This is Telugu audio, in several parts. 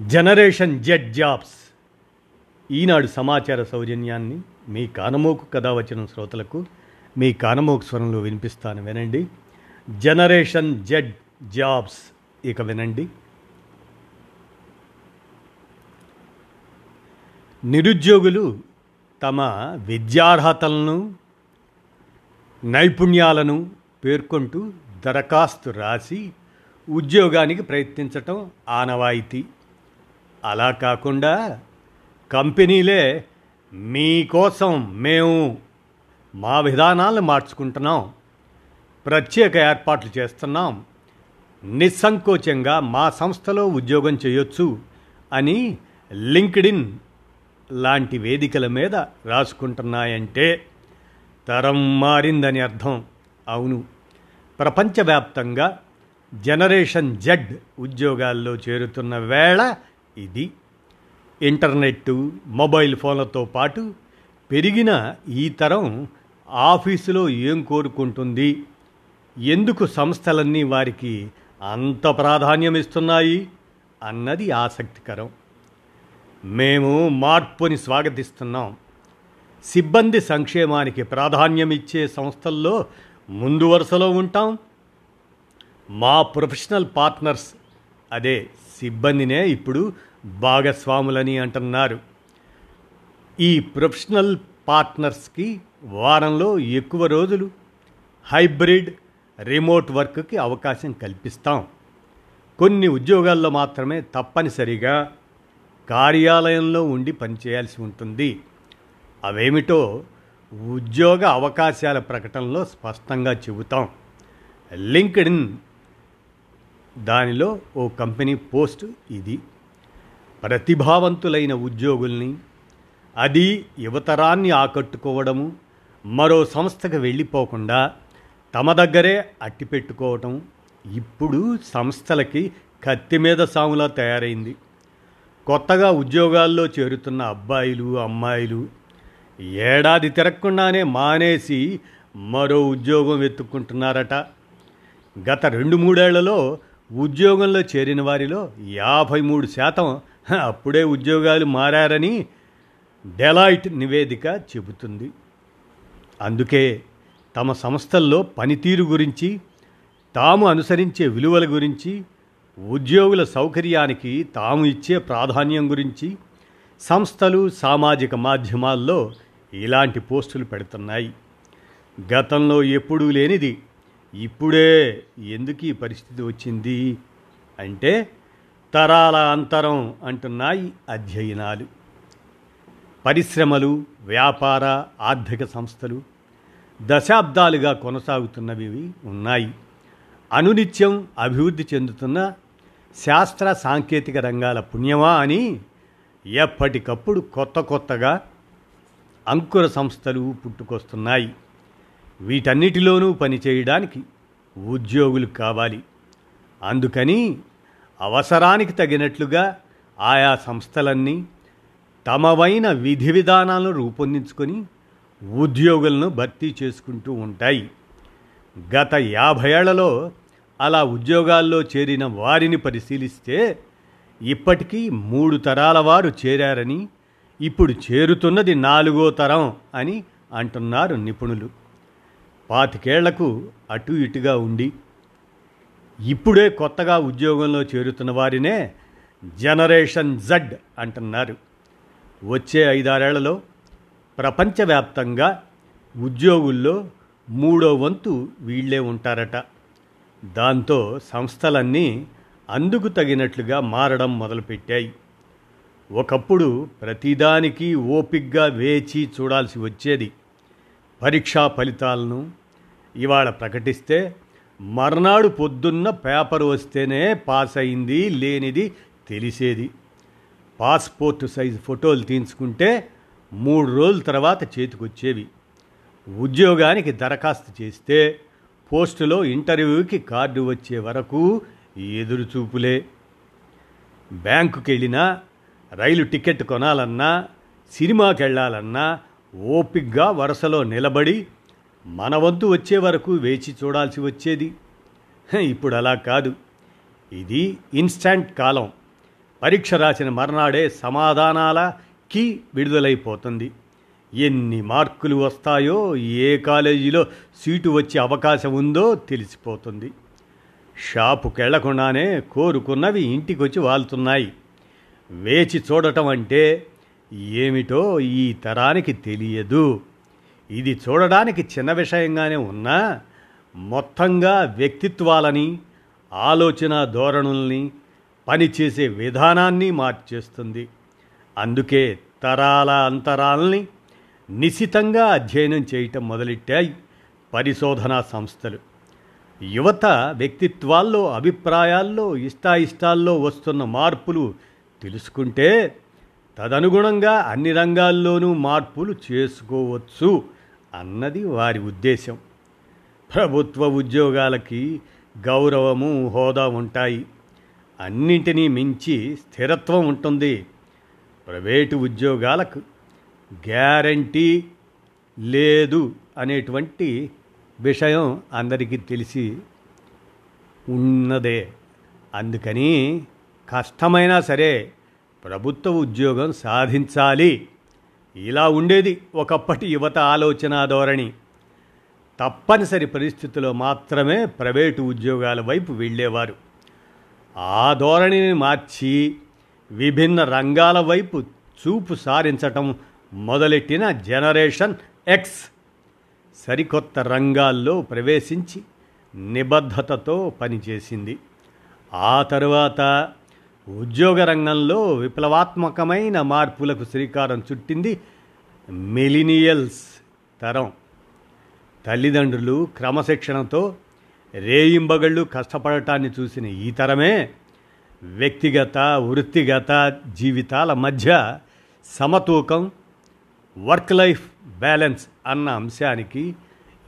Generation Z jobs. ఈనాడు సమాచార సౌజన్యాన్ని మీ కానమోకు కథ వచ్చిన శ్రోతలకు మీ కానమోకు స్వరంలో వినిపిస్తాను వినండి. జనరేషన్ జెడ్ జాబ్స్ ఇక వినండి. నిరుద్యోగులు తమ విద్యార్హతలను నైపుణ్యాలను పేర్కొంటూ దరఖాస్తు రాసి ఉద్యోగానికి ప్రయత్నించటం ఆనవాయితీ. అలా కాకుండా కంపెనీలే మీకోసం మేము మా విధానాలను మార్చుకుంటున్నాం. ప్రత్యేక ఏర్పాట్లు చేస్తున్నాం. నిస్సంకోచంగా మా సంస్థలో ఉద్యోగం చేయొచ్చు అని లింక్డ్ఇన్ లాంటి వేదికల మీద రాసుకుంటున్నాయంటే తరం మారిందని అర్థం. అవును. ప్రపంచవ్యాప్తంగా జనరేషన్ జెడ్ ఉద్యోగాల్లో చేరుతున్న వేళ ఇది. ఇంటర్నెట్టు మొబైల్ ఫోన్లతో పాటు పెరిగిన ఈ తరం ఆఫీసులో ఏం కోరుకుంటుంది? ఎందుకు సంస్థలన్నీ వారికి అంత ప్రాధాన్యం ఇస్తున్నాయి అన్నది ఆసక్తికరం. మేము మార్పుని స్వాగతిస్తున్నాం. సిబ్బంది సంక్షేమానికి ప్రాధాన్యం ఇచ్చే సంస్థల్లో ముందు వరుసలో ఉంటాం. మా ప్రొఫెషనల్ పార్ట్నర్స్ అదే సిబ్బందినే ఇప్పుడు భాగస్వాములని అంటున్నారు. ఈ ప్రొఫెషనల్ పార్ట్నర్స్కి వారంలో ఎక్కువ రోజులు హైబ్రిడ్ రిమోట్ వర్క్కి అవకాశం కల్పిస్తాం. కొన్ని ఉద్యోగాల్లో మాత్రమే తప్పనిసరిగా కార్యాలయంలో ఉండి పనిచేయాల్సి ఉంటుంది. అవేమిటో ఉద్యోగ అవకాశాల ప్రకటనలో స్పష్టంగా చెబుతాం. లింక్డ్ఇన్ దానిలో ఓ కంపెనీ పోస్ట్ ఇది. ప్రతిభావంతులైన ఉద్యోగుల్ని అది యువతరాన్ని ఆకట్టుకోవడము మరో సంస్థకు వెళ్ళిపోకుండా తమ దగ్గరే అట్టిపెట్టుకోవటం ఇప్పుడు సంస్థలకి కత్తి మీద సాములా తయారైంది. కొత్తగా ఉద్యోగాల్లో చేరుతున్న అబ్బాయిలు అమ్మాయిలు ఏడాది తిరగకుండానే మానేసి మరో ఉద్యోగం వెతుక్కుంటున్నారట. గత రెండు మూడేళ్ళలో ఉద్యోగంలో చేరిన వారిలో యాభై మూడు శాతం అప్పుడే ఉద్యోగాలు మారారని డెలాయిట్ నివేదిక చెబుతుంది. అందుకే తమ సంస్థల్లో పనితీరు గురించి తాము అనుసరించే విలువల గురించి ఉద్యోగుల సౌకర్యానికి తాము ఇచ్చే ప్రాధాన్యం గురించి సంస్థలు సామాజిక మాధ్యమాల్లో ఇలాంటి పోస్టులు పెడుతున్నాయి. గతంలో ఎప్పుడూ లేనిది ఇప్పుడే ఎందుకు ఈ పరిస్థితి వచ్చింది? అంటే తరాల అంతరం అంటున్నాయి అధ్యయనాలు. పరిశ్రమలు వ్యాపార ఆర్థిక సంస్థలు దశాబ్దాలుగా కొనసాగుతున్నవి ఉన్నాయి. అనునిత్యం అభివృద్ధి చెందుతున్న శాస్త్ర సాంకేతిక రంగాల పుణ్యమా అని ఎప్పటికప్పుడు కొత్త కొత్తగా అంకుర సంస్థలు పుట్టుకొస్తున్నాయి. వీటన్నిటిలోనూ పనిచేయడానికి ఉద్యోగులు కావాలి. అందుకని అవసరానికి తగినట్లుగా ఆయా సంస్థలన్నీ తమవైన విధి విధానాలను రూపొందించుకొని ఉద్యోగులను భర్తీ చేసుకుంటూ ఉంటాయి. గత యాభై ఏళ్ళలో అలా ఉద్యోగాల్లో చేరిన వారిని పరిశీలిస్తే ఇప్పటికీ మూడు తరాల వారు చేరారని ఇప్పుడు చేరుతున్నది నాలుగో తరం అని అంటున్నారు నిపుణులు. పాతికేళ్ళకు అటు ఇటుగా ఉండి ఇప్పుడే కొత్తగా ఉద్యోగంలో చేరుతున్న వారినే జనరేషన్ జడ్ అంటున్నారు. వచ్చే ఐదారేళ్ళలో ప్రపంచవ్యాప్తంగా ఉద్యోగుల్లో మూడో వంతు వీళ్ళే ఉంటారట. దాంతో సంస్థలన్నీ అందుకు తగినట్లుగా మారడం మొదలుపెట్టాయి. ఒకప్పుడు ప్రతిదానికి ఓపిగ్గా వేచి చూడాల్సి వచ్చేది. పరీక్షా ఫలితాలను ఇవాళ ప్రకటిస్తే మర్నాడు పొద్దున్న పేపర్ వస్తేనే పాస్ అయింది లేనిది తెలిసేది. పాస్పోర్ట్ సైజు ఫోటోలు తీయించుకుంటే మూడు రోజుల తర్వాత చేతికొచ్చేవి. ఉద్యోగానికి దరఖాస్తు చేస్తే పోస్టులో ఇంటర్వ్యూకి కార్డు వచ్చే వరకు ఎదురుచూపులే. బ్యాంకుకి వెళ్ళినా రైలు టికెట్ కొనాలన్నా సినిమాకి వెళ్ళాలన్నా ఓపిగ్గా వరుసలో నిలబడి మన వంతు వచ్చే వరకు వేచి చూడాల్సి వచ్చేది. ఇప్పుడు అలా కాదు. ఇది ఇన్స్టాంట్ కాలం. పరీక్ష రాసిన మర్నాడే సమాధానాలకి విడుదలైపోతుంది. ఎన్ని మార్కులు వస్తాయో ఏ కాలేజీలో సీటు వచ్చే అవకాశం ఉందో తెలిసిపోతుంది. షాపుకి వెళ్ళకుండానే కోరుకున్నవి ఇంటికొచ్చి వాళ్తున్నాయి. వేచి చూడటం అంటే ఏమిటో ఈ తరానికి తెలియదు. ఇది చూడడానికి చిన్న విషయంగానే ఉన్నా మొత్తంగా వ్యక్తిత్వాలని ఆలోచన ధోరణుల్ని పనిచేసే విధానాన్ని మార్చేస్తుంది. అందుకే తరాల అంతరాల్ని నిశితంగా అధ్యయనం చేయటం మొదలెట్టాయి పరిశోధనా సంస్థలు. యువత వ్యక్తిత్వాల్లో అభిప్రాయాల్లో ఇష్టాయిష్టాల్లో వస్తున్న మార్పులు తెలుసుకుంటే తదనుగుణంగా అన్ని రంగాల్లోనూ మార్పులు చేసుకోవచ్చు. అన్నది వారి ఉద్దేశం ప్రభుత్వ ఉద్యోగాలకి గౌరవము హోదా ఉంటాయి. అన్నింటినీ మించి స్థిరత్వం ఉంటుంది. ప్రైవేటు ఉద్యోగాలకు గ్యారంటీ లేదు అనేటువంటి విషయం అందరికీ తెలిసి ఉన్నదే. అందుకని కష్టమైనా సరే ప్రభుత్వ ఉద్యోగం సాధించాలి. ఇలా ఉండేది ఒకప్పటి యువత ఆలోచన ధోరణి. తప్పనిసరి పరిస్థితుల్లో మాత్రమే ప్రైవేటు ఉద్యోగాల వైపు వెళ్ళేవారు. ఆ ధోరణిని మార్చి విభిన్న రంగాల వైపు చూపు సారించటం మొదలెట్టిన జనరేషన్ ఎక్స్ సరికొత్త రంగాల్లో ప్రవేశించి నిబద్ధతతో పనిచేసింది. ఆ తరువాత ఉద్యోగ రంగంలో విప్లవాత్మకమైన మార్పులకు శ్రీకారం చుట్టింది మిలినియల్స్ తరం. తల్లిదండ్రులు క్రమశిక్షణతో రేయింబగళ్ళు కష్టపడటాన్ని చూసిన ఈ తరమే వ్యక్తిగత వృత్తిగత జీవితాల మధ్య సమతూకం వర్క్ లైఫ్ బ్యాలెన్స్ అన్న అంశానికి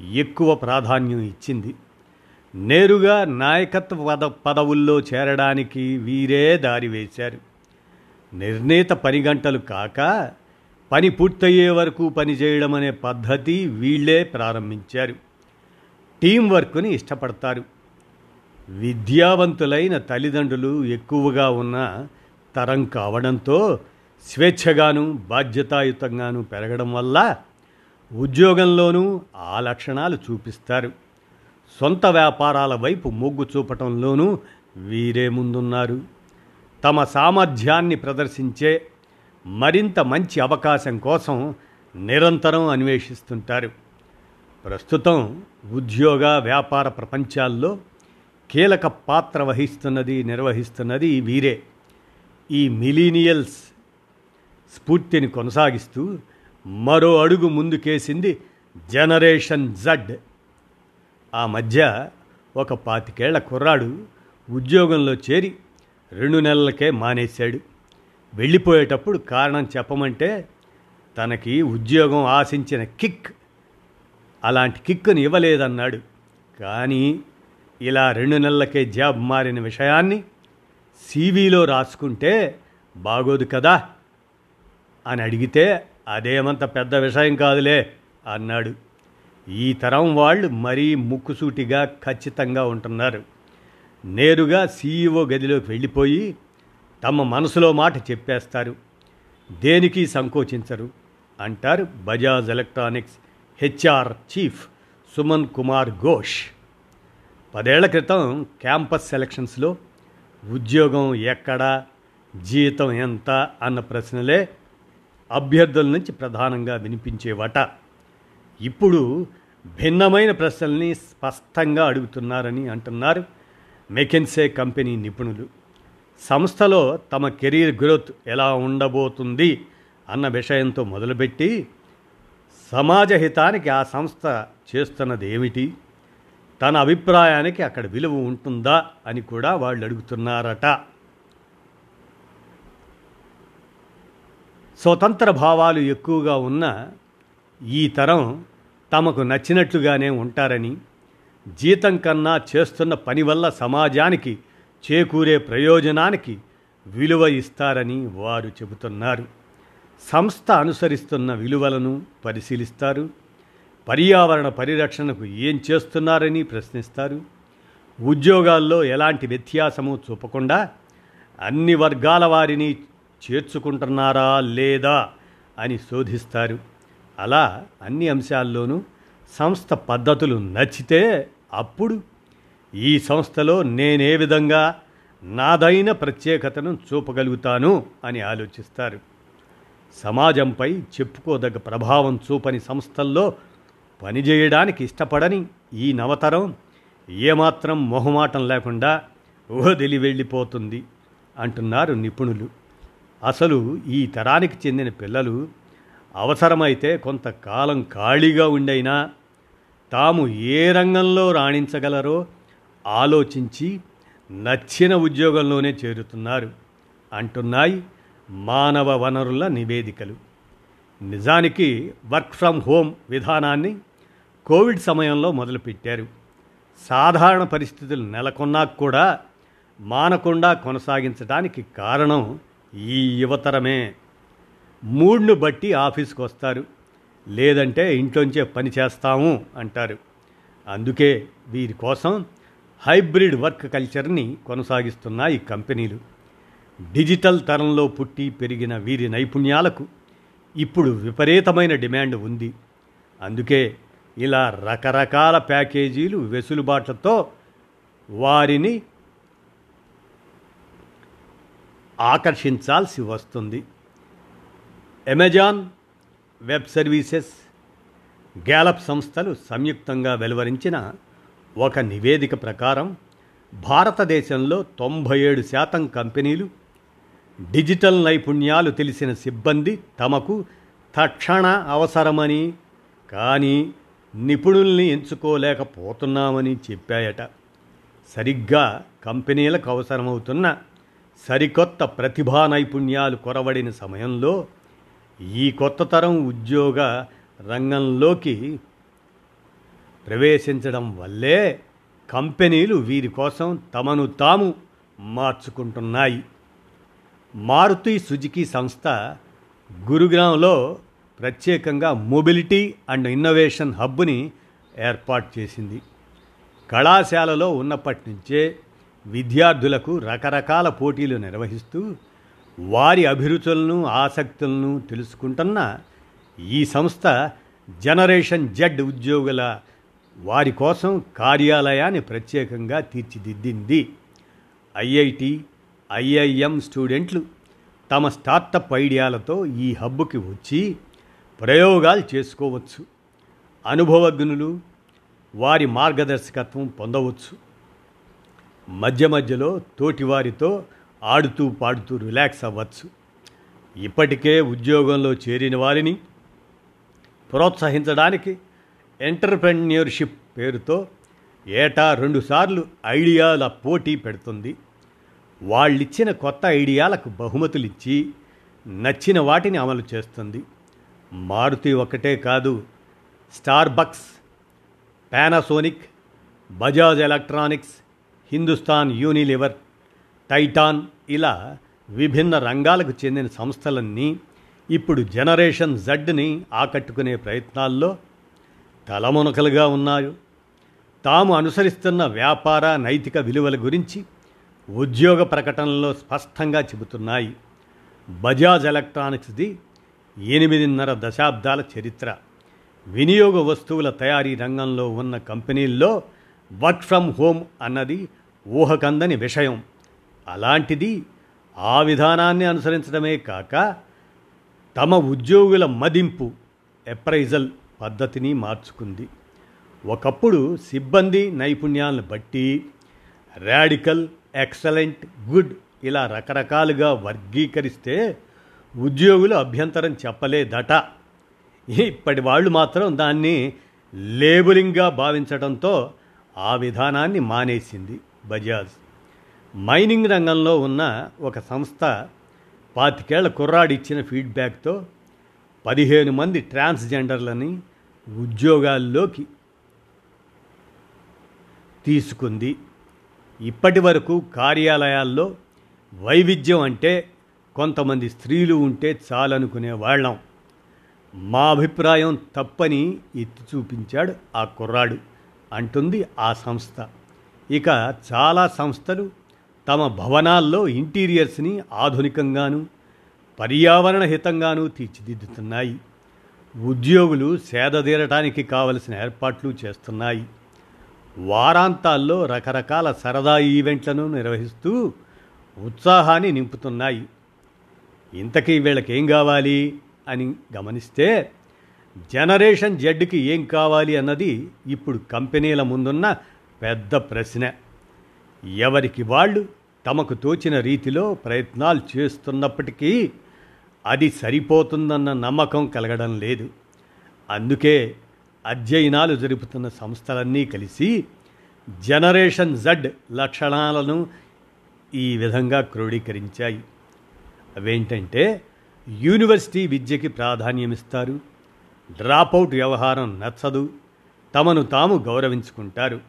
ఎక్కువ ప్రాధాన్యం ఇచ్చింది. నేరుగా నాయకత్వ పద పదవుల్లో చేరడానికి వీరే దారి వేశారు. నిర్ణీత పని గంటలు కాక పని పూర్తయ్యే వరకు పనిచేయడం అనే పద్ధతి వీళ్ళే ప్రారంభించారు. టీం వర్క్ని ఇష్టపడతారు. విద్యావంతులైన తల్లిదండ్రులు ఎక్కువగా ఉన్న తరం కావడంతో స్వేచ్ఛగాను బాధ్యతాయుతంగాను పెరగడం వల్ల ఉద్యోగంలోనూ ఆ లక్షణాలు చూపిస్తారు. సొంత వ్యాపారాల వైపు మొగ్గు చూపటంలోనూ వీరే ముందున్నారు. తమ సామర్థ్యాన్ని ప్రదర్శించే మరింత మంచి అవకాశం కోసం నిరంతరం అన్వేషిస్తుంటారు. ప్రస్తుతం ఉద్యోగ వ్యాపార ప్రపంచాల్లో కీలక పాత్ర వహిస్తున్నది నిర్వహిస్తున్నది వీరే. ఈ మిలీనియల్స్ స్ఫూర్తిని కొనసాగిస్తూ మరో అడుగు ముందుకేసింది జనరేషన్ జడ్. ఆ మధ్య ఒక పాతికేళ్ళ కుర్రాడు ఉద్యోగంలో చేరి రెండు నెలలకే మానేశాడు. వెళ్ళిపోయేటప్పుడు కారణం చెప్పమంటే తనకి ఉద్యోగం ఆశించిన కిక్ అలాంటి కిక్కుని ఇవ్వలేదన్నాడు. కానీ ఇలా రెండు నెలలకే జాబ్ మారిన విషయాన్ని సీవీలో రాసుకుంటే బాగోదు కదా అని అడిగితే అదేమంత పెద్ద విషయం కాదులే అన్నాడు. ఈ తరం వాళ్ళు మరీ ముక్కుసూటిగా ఖచ్చితంగా ఉంటున్నారు. నేరుగా సీఈఓ గదిలోకి వెళ్ళిపోయి తమ మనసులో మాట చెప్పేస్తారు. దేనికి సంకోచించరు అంటారు Bajaj Electronics HR chief Suman Kumar Ghosh. పదేళ్ళ క్రితం క్యాంపస్ సెలక్షన్స్లో ఉద్యోగం ఎక్కడ జీతం ఎంత అన్న ప్రశ్నలే అభ్యర్థుల నుంచి ప్రధానంగా వినిపించేవట. ఇప్పుడు భిన్నమైన ప్రశ్నల్ని స్పష్టంగా అడుగుతున్నారని అంటున్నారు మెకెన్సే కంపెనీ నిపుణులు. సంస్థలో తమ కెరీర్ గ్రోత్ ఎలా ఉండబోతుంది అన్న విషయంతో మొదలుపెట్టి సమాజ హితానికి ఆ సంస్థ చేస్తున్నది ఏమిటి తన అభిప్రాయానికి అక్కడ విలువ ఉంటుందా అని కూడా వాళ్ళు అడుగుతున్నారట. స్వతంత్ర భావాలు ఎక్కువగా ఉన్న ఈ తరం తమకు నచ్చినట్లుగానే ఉంటారని జీతం కన్నా చేస్తున్న పని వల్ల సమాజానికి చేకూరే ప్రయోజనానికి విలువ ఇస్తారని వారు చెబుతున్నారు. సంస్థ అనుసరిస్తున్న విలువలను పరిశీలిస్తారు. పర్యావరణ పరిరక్షణకు ఏం చేస్తున్నారని ప్రశ్నిస్తారు. ఉద్యోగాల్లో ఎలాంటి వ్యత్యాసము చూపకుండా అన్ని వర్గాల వారిని చేర్చుకుంటున్నారా లేదా అని శోధిస్తారు. అలా అన్ని అంశాల్లోనూ సంస్థ పద్ధతులు నచ్చితే అప్పుడు ఈ సంస్థలో నేనే విధంగా నాదైన ప్రత్యేకతను చూపగలుగుతాను అని ఆలోచిస్తారు. సమాజంపై చెప్పుకోదగ్గ ప్రభావం చూపని సంస్థల్లో పనిచేయడానికి ఇష్టపడని ఈ నవతరం ఏమాత్రం మొహమాటం లేకుండా వదిలి వెళ్ళిపోతుంది అంటున్నారు నిపుణులు. అసలు ఈ తరానికి చెందిన పిల్లలు అవసరమైతే కొంతకాలం ఖాళీగా ఉండైనా తాము ఏ రంగంలో రాణించగలరో ఆలోచించి నచ్చిన ఉద్యోగంలోనే చేరుతున్నారు అంటున్నాయి మానవ వనరుల నివేదికలు. నిజానికి వర్క్ ఫ్రమ్ హోమ్ విధానాన్ని కోవిడ్ సమయంలో మొదలుపెట్టారు. సాధారణ పరిస్థితులు నెలకొన్నా కూడా మానకుండా కొనసాగించడానికి కారణం ఈ యువతరమే. మూడ్ను బట్టి ఆఫీస్కి వస్తారు లేదంటే ఇంట్లోంచే పని చేస్తాము అంటారు. అందుకే వీరి కోసం హైబ్రిడ్ వర్క్ కల్చర్ని కొనసాగిస్తున్నాయి ఈ కంపెనీలు. డిజిటల్ తరంలో పుట్టి పెరిగిన వీరి నైపుణ్యాలకు ఇప్పుడు విపరీతమైన డిమాండ్ ఉంది. అందుకే ఇలా రకరకాల ప్యాకేజీలు వెసులుబాట్లతో వారిని ఆకర్షించాల్సి వస్తుంది. అమెజాన్ వెబ్ సర్వీసెస్ గ్యాలప్ సంస్థలు సంయుక్తంగా వెలువరించిన ఒక నివేదిక ప్రకారం భారతదేశంలో తొంభై ఏడు శాతం కంపెనీలు డిజిటల్ నైపుణ్యాలు తెలిసిన సిబ్బంది తమకు తక్షణ అవసరమని కానీ నిపుణుల్ని ఎంచుకోలేకపోతున్నామని చెప్పాయట. సరిగ్గా కంపెనీలకు అవసరమవుతున్న సరికొత్త ప్రతిభా నైపుణ్యాలు కొరవడిన సమయంలో ఈ కొత్త తరం ఉద్యోగ రంగంలోకి ప్రవేశించడం వల్లే కంపెనీలు వీరి కోసం తమను తాము మార్చుకుంటున్నాయి. మారుతి సుజుకి సంస్థ గురుగ్రామ్లో ప్రత్యేకంగా మొబిలిటీ అండ్ ఇన్నోవేషన్ హబ్ని ఏర్పాటు చేసింది. కళాశాలలో ఉన్నప్పటి నుంచే విద్యార్థులకు రకరకాల పోటీలు నిర్వహిస్తూ వారి అభిరుచులను ఆసక్తులను తెలుసుకుంటున్న ఈ సంస్థ జనరేషన్ జెడ్ ఉద్యోగుల వారి కోసం కార్యాలయాన్ని ప్రత్యేకంగా తీర్చిదిద్దింది. ఐఐటి ఐఐఎం స్టూడెంట్లు తమ స్టార్టప్ ఐడియాలతో ఈ హబ్బుకి వచ్చి ప్రయోగాలు చేసుకోవచ్చు. అనుభవజ్ఞులు వారి మార్గదర్శకత్వం పొందవచ్చు. మధ్య మధ్యలో తోటివారితో ఆడుతూ పాడుతూ రిలాక్స్ అవ్వచ్చు. ఇప్పటికే ఉద్యోగంలో చేరిన వారిని ప్రోత్సహించడానికి ఎంటర్ప్రెన్యూర్షిప్ పేరుతో ఏటా రెండుసార్లు ఐడియాల పోటీ పెడుతుంది. వాళ్ళిచ్చిన కొత్త ఐడియాలకు బహుమతులు ఇచ్చి నచ్చిన వాటిని అమలు చేస్తుంది. మారుతి ఒకటే కాదు Starbucks Panasonic Bajaj Electronics Hindustan Unilever Titan ఇలా విభిన్న రంగాలకు చెందిన సంస్థలన్నీ ఇప్పుడు జనరేషన్ జడ్ని ఆకట్టుకునే ప్రయత్నాల్లో తలమునకలుగా ఉన్నారు. తాము అనుసరిస్తున్న వ్యాపార నైతిక విలువల గురించి ఉద్యోగ ప్రకటనలో స్పష్టంగా చెబుతున్నాయి. బజాజ్ ఎలక్ట్రానిక్స్ది ఎనిమిదిన్నర దశాబ్దాల చరిత్ర. వినియోగ వస్తువుల తయారీ రంగంలో ఉన్న కంపెనీల్లో వర్క్ ఫ్రమ్ హోమ్ అన్నది ఊహకందని విషయం. అలాంటిది ఆ విధానాన్ని అనుసరించడమే కాక తమ ఉద్యోగుల మదింపు ఎప్రైజల్ పద్ధతిని మార్చుకుంది. ఒకప్పుడు సిబ్బంది నైపుణ్యాలను బట్టి రాడికల్ ఎక్సలెంట్ గుడ్ ఇలా రకరకాలుగా వర్గీకరిస్తే ఉద్యోగులు అభ్యంతరం చెప్పలేదట. ఇప్పటి వాళ్ళు మాత్రం దాన్ని లేబులింగ్గా భావించడంతో ఆ విధానాన్ని మానేసింది బజాజ్. మైనింగ్ రంగంలో ఉన్న ఒక సంస్థ పాతికేళ్ళ కుర్రాడు ఇచ్చిన ఫీడ్బ్యాక్తో పదిహేను మంది ట్రాన్స్జెండర్లని ఉద్యోగాల్లోకి తీసుకుంది. ఇప్పటి వరకు కార్యాలయాల్లో వైవిధ్యం అంటే కొంతమంది స్త్రీలు ఉంటే చాలనుకునే వాళ్ళం. మా అభిప్రాయం తప్పని ఎత్తి చూపించాడు ఆ కుర్రాడు అంటుంది ఆ సంస్థ. ఇక చాలా సంస్థలు తమ భవనాల్లో ఇంటీరియర్స్ని ఆధునికంగాను పర్యావరణ హితంగాను తీర్చిదిద్దుతున్నాయి. ఉద్యోగులు సేదతీరటానికి కావలసిన ఏర్పాట్లు చేస్తున్నాయి. వారాంతాల్లో రకరకాల సరదా ఈవెంట్లను నిర్వహిస్తూ ఉత్సాహాన్ని నింపుతున్నాయి. ఇంతకీ వీళ్ళకేం కావాలి అని గమనిస్తే జనరేషన్ జెడ్కి ఏం కావాలి అన్నది ఇప్పుడు కంపెనీల ముందున్న పెద్ద ప్రశ్న. ఎవరికి వాళ్ళు తమకు తోచిన రీతిలో ప్రయత్నాలు చేస్తున్నప్పటికీ అది సరిపోతుందన్న నమ్మకం కలగడం లేదు. అందుకే అధ్యయనాలు జరుపుతున్న సంస్థలన్నీ కలిసి జనరేషన్ జడ్ లక్షణాలను ఈ విధంగా క్రోడీకరించాయి. అవేంటంటే యూనివర్సిటీ విద్యకి ప్రాధాన్యమిస్తారు డ్రాపౌట్ వ్యవహారం నచ్చదు. తమను తాము గౌరవించుకుంటారు.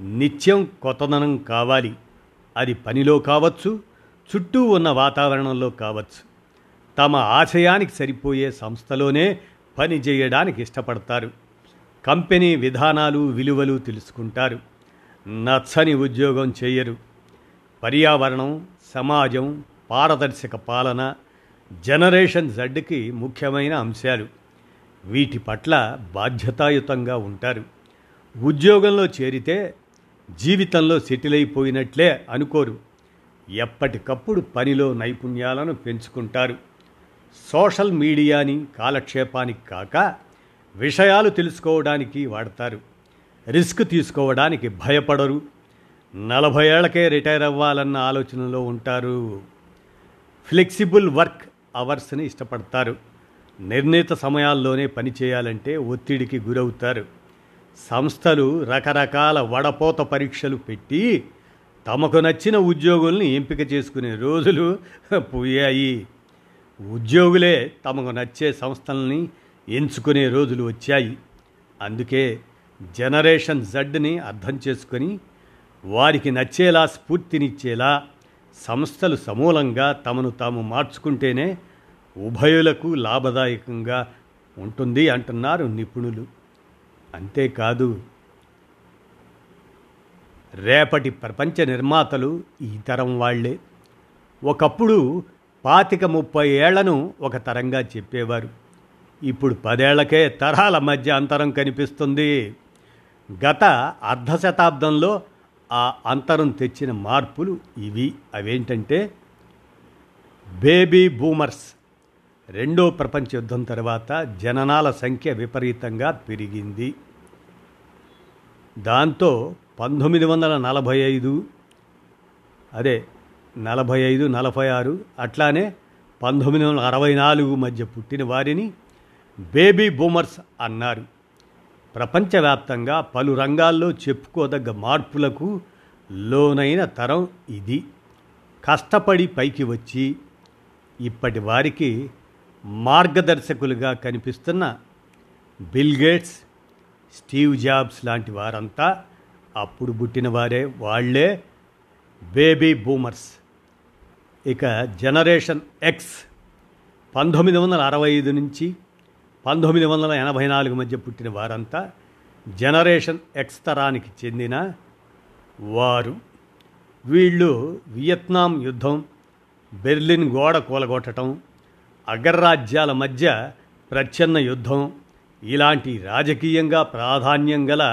నిత్యం కొత్తదనం కావాలి. అది పనిలో కావచ్చు చుట్టూ ఉన్న వాతావరణంలో కావచ్చు. తమ ఆశయానికి సరిపోయే సంస్థలోనే పని చేయడానికి ఇష్టపడతారు. కంపెనీ విధానాలు విలువలు తెలుసుకుంటారు. నచ్చని ఉద్యోగం చేయరు. పర్యావరణం సమాజం పారదర్శక పాలన జనరేషన్ జడ్కి ముఖ్యమైన అంశాలు. వీటి పట్ల బాధ్యతాయుతంగా ఉంటారు. ఉద్యోగంలో చేరితే జీవితంలో సెటిల్ అయిపోయినట్లే అనుకోరు. ఎప్పటికప్పుడు పనిలో నైపుణ్యాలను పెంచుకుంటారు. సోషల్ మీడియాని కాలక్షేపానికి కాక విషయాలు తెలుసుకోవడానికి వాడతారు. రిస్క్ తీసుకోవడానికి భయపడరు. నలభై ఏళ్ళకే రిటైర్ అవ్వాలన్న ఆలోచనలో ఉంటారు. ఫ్లెక్సిబుల్ వర్క్ అవర్స్ని ఇష్టపడతారు. నిర్ణీత సమయాల్లోనే పని చేయాలంటే ఒత్తిడికి గురవుతారు. సంస్థలు రకరకాల వడపోత పరీక్షలు పెట్టి తమకు నచ్చిన ఉద్యోగుల్ని ఎంపిక చేసుకునే రోజులు పోయాయి. ఉద్యోగులే తమకు నచ్చే సంస్థలని ఎంచుకునే రోజులు వచ్చాయి. అందుకే జనరేషన్ జడ్ని అర్థం చేసుకొని వారికి నచ్చేలా స్ఫూర్తినిచ్చేలా సంస్థలు సమూలంగా తమను తాము మార్చుకుంటేనే ఉభయులకు లాభదాయకంగా ఉంటుంది అంటున్నారు నిపుణులు. అంతేకాదు రేపటి ప్రపంచ నిర్మాతలు ఈ తరం వాళ్ళే. ఒకప్పుడు పాతిక ముప్పై ఏళ్ళను ఒక తరంగా చెప్పేవారు. ఇప్పుడు పదేళ్ళకే తరాల మధ్య అంతరం కనిపిస్తుంది. గత అర్ధ శతాబ్దంలో ఆ అంతరం తెచ్చిన మార్పులు ఇవి. అవేంటంటే బేబీ బూమర్స్ రెండో ప్రపంచ యుద్ధం తర్వాత జననాల సంఖ్య విపరీతంగా పెరిగింది. దాంతో పంతొమ్మిది వందల నలభై ఐదు అదే నలభై ఐదు నలభై ఆరు అట్లానే పంతొమ్మిది వందల అరవై నాలుగు మధ్య పుట్టిన వారిని బేబీ బూమర్స్ అన్నారు. ప్రపంచవ్యాప్తంగా పలు రంగాల్లో చెప్పుకోదగ్గ మార్పులకు లోనైన తరం ఇది. కష్టపడి పైకి వచ్చి ఇప్పటి వారికి మార్గదర్శకులుగా కనిపిస్తున్న బిల్ గేట్స్ స్టీవ్ జాబ్స్ లాంటి వారంతా అప్పుడు పుట్టిన వారే వాళ్ళే బేబీ బూమర్స్. ఇక జనరేషన్ ఎక్స్ పంతొమ్మిది వందల అరవై ఐదు నుంచి పంతొమ్మిది వందల ఎనభై నాలుగు మధ్య పుట్టిన వారంతా జనరేషన్ ఎక్స్ తరానికి చెందిన వారు. వీళ్ళు వియత్నాం యుద్ధం బెర్లిన్ గోడ కూలగొట్టడం అగ్రరాజ్యాల మధ్య ప్రచ్ఛన్న యుద్ధం ఇలాంటి రాజకీయంగా ప్రాధాన్యం గల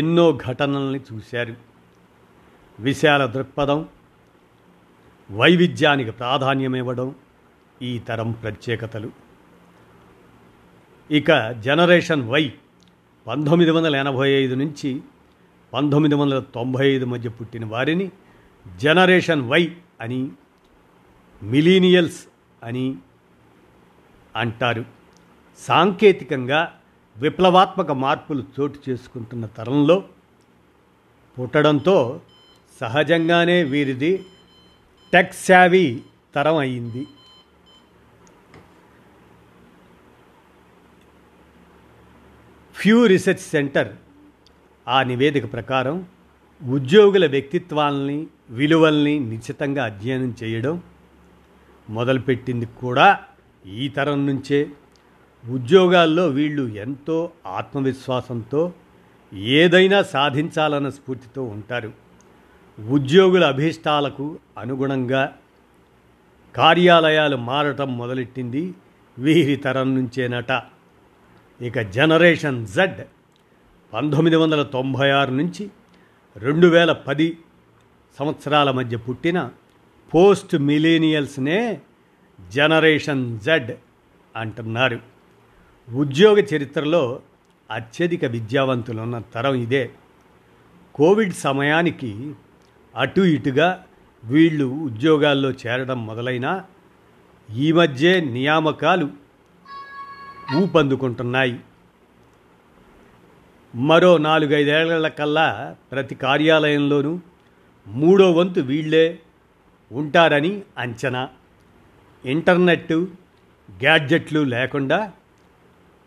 ఎన్నో ఘటనల్ని చూశారు. విశాల దృక్పథం వైవిధ్యానికి ప్రాధాన్యమివ్వడం ఈ తరం ప్రత్యేకతలు. ఇక జనరేషన్ వై పంతొమ్మిది వందల ఎనభై ఐదు నుంచి పంతొమ్మిది వందల తొంభై ఐదు మధ్య పుట్టిన వారిని జనరేషన్ వై అని మిలీనియల్స్ అని అంటారు. సాంకేతికంగా విప్లవాత్మక మార్పులు చోటు చేసుకుంటున్న తరంలో పుట్టడంతో సహజంగానే వీరిది టెక్ శావీ తరం అయింది. ఫ్యూ రీసెర్చ్ సెంటర్ ఆ నివేదిక ప్రకారం ఉద్యోగుల వ్యక్తిత్వాలని విలువల్ని నిశ్చితంగా అధ్యయనం చేయడం మొదలుపెట్టింది కూడా ఈ తరం నుంచే ఉద్యోగాల్లో వీళ్ళు ఎంతో ఆత్మవిశ్వాసంతో ఏదైనా సాధించాలన్న స్ఫూర్తితో ఉంటారు. ఉద్యోగుల అభీష్టాలకు అనుగుణంగా కార్యాలయాలు మారటం మొదలెట్టింది వీరి తరం నుంచేనట. ఇక జనరేషన్ జెడ్ పంతొమ్మిది వందల తొంభై ఆరు నుంచి రెండు వేల పది సంవత్సరాల మధ్య పుట్టిన పోస్ట్ మిలీనియల్స్నే జనరేషన్ జెడ్ అంటున్నారు. ఉద్యోగ చరిత్రలో అత్యధిక విద్యావంతులున్న తరం ఇదే. కోవిడ్ సమయానికి అటు ఇటుగా వీళ్ళు ఉద్యోగాల్లో చేరడం మొదలైన ఈ మధ్యే నియామకాలు ఊపందుకుంటున్నాయి. మరో నాలుగైదేళ్ళ కల్లా ప్రతి కార్యాలయంలోనూ మూడో వంతు వీళ్ళే ఉంటారని అంచనా. ఇంటర్నెట్ గ్యాడ్జెట్లు లేకుండా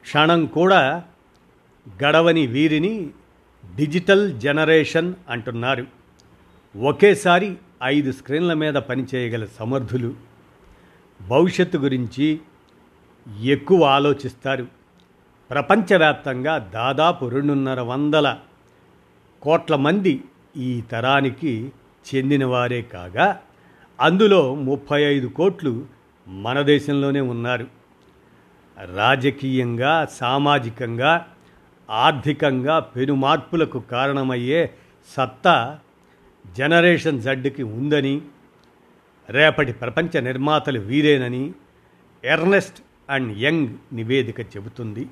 క్షణం కూడా గడవని వీరిని డిజిటల్ జనరేషన్ అంటున్నారు. ఒకేసారి ఐదు స్క్రీన్ల మీద పనిచేయగల సమర్థులు భవిష్యత్తు గురించి ఎక్కువ ఆలోచిస్తారు. ప్రపంచవ్యాప్తంగా దాదాపు రెండున్నర వందల కోట్ల మంది ఈ తరానికి చెందినవారే కాగా అందులో ముప్పై ఐదు కోట్లు మన దేశంలోనే ఉన్నారు. రాజకీయంగా సామాజికంగా ఆర్థికంగా పెను మార్పులకు కారణమయ్యే సత్తా జనరేషన్ జడ్కి ఉందని రేపటి ప్రపంచ నిర్మాతలు వీరేనని ఎర్నెస్ట్ అండ్ యంగ్ నివేదిక చెబుతుంది.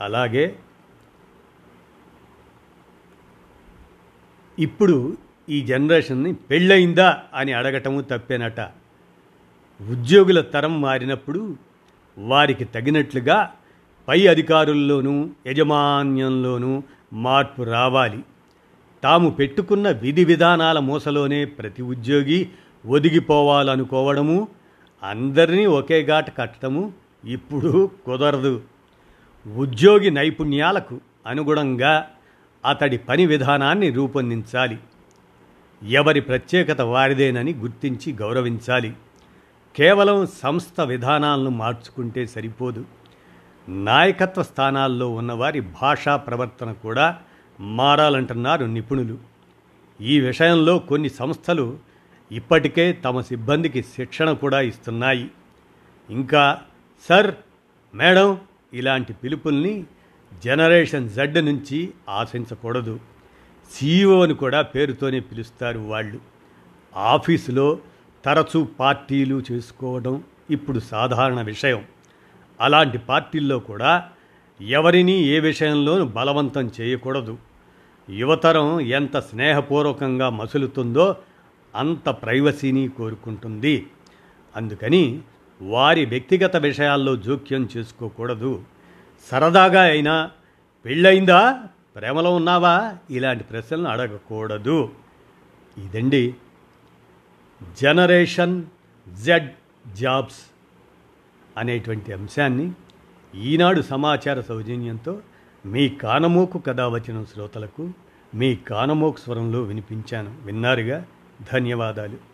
అలాగే ఇప్పుడు ఈ జనరేషన్ని పెళ్ళయిందా అని అడగటము తప్పేనట. ఉద్యోగుల తరం మారినప్పుడు వారికి తగినట్లుగా పై అధికారుల్లోనూ యజమాన్యంలోనూ మార్పు రావాలి. తాము పెట్టుకున్న విధి విధానాల మూసలోనే ప్రతి ఉద్యోగి ఒదిగిపోవాలనుకోవడము అందరినీ ఒకే ఘాట కట్టడము ఇప్పుడు కుదరదు. ఉద్యోగి నైపుణ్యాలకు అనుగుణంగా అతడి పని విధానాన్ని రూపొందించాలి. ఎవరి ప్రత్యేకత వారిదేనని గుర్తించి గౌరవించాలి. కేవలం సంస్థ విధానాలను మార్చుకుంటే సరిపోదు. నాయకత్వ స్థానాల్లో ఉన్నవారి భాషా ప్రవర్తన కూడా మారాలంటున్నారు నిపుణులు. ఈ విషయంలో కొన్ని సంస్థలు ఇప్పటికే తమ సిబ్బందికి శిక్షణ కూడా ఇస్తున్నాయి. ఇంకా సర్ మేడం ఇలాంటి పిలుపుల్ని జనరేషన్ జెడ్ నుంచి ఆశించకూడదు. సీఈఓని కూడా పేరుతోనే పిలుస్తారు వాళ్ళు. ఆఫీసులో తరచూ పార్టీలు చేసుకోవడం ఇప్పుడు సాధారణ విషయం. అలాంటి పార్టీల్లో కూడా ఎవరినీ ఏ విషయంలోనూ బలవంతం చేయకూడదు. యువతరం ఎంత స్నేహపూర్వకంగా మసులుతుందో అంత ప్రైవసీని కోరుకుంటుంది. అందుకని వారి వ్యక్తిగత విషయాల్లో జోక్యం చేసుకోకూడదు. సరదాగా అయినా పెళ్ళయిందా? ప్రేమలో ఉన్నావా? ఇలాంటి ప్రశ్నలు అడగకూడదు. ఇదండి జనరేషన్ జెడ్ జాబ్స్ అనేటువంటి అంశాన్ని ఈనాడు సమాచార సౌజన్యంతో మీ కానమోకు కథ వచ్చిన శ్రోతలకు మీ కానమోకు స్వరంలో వినిపించాను. విన్నారుగా? ధన్యవాదాలు.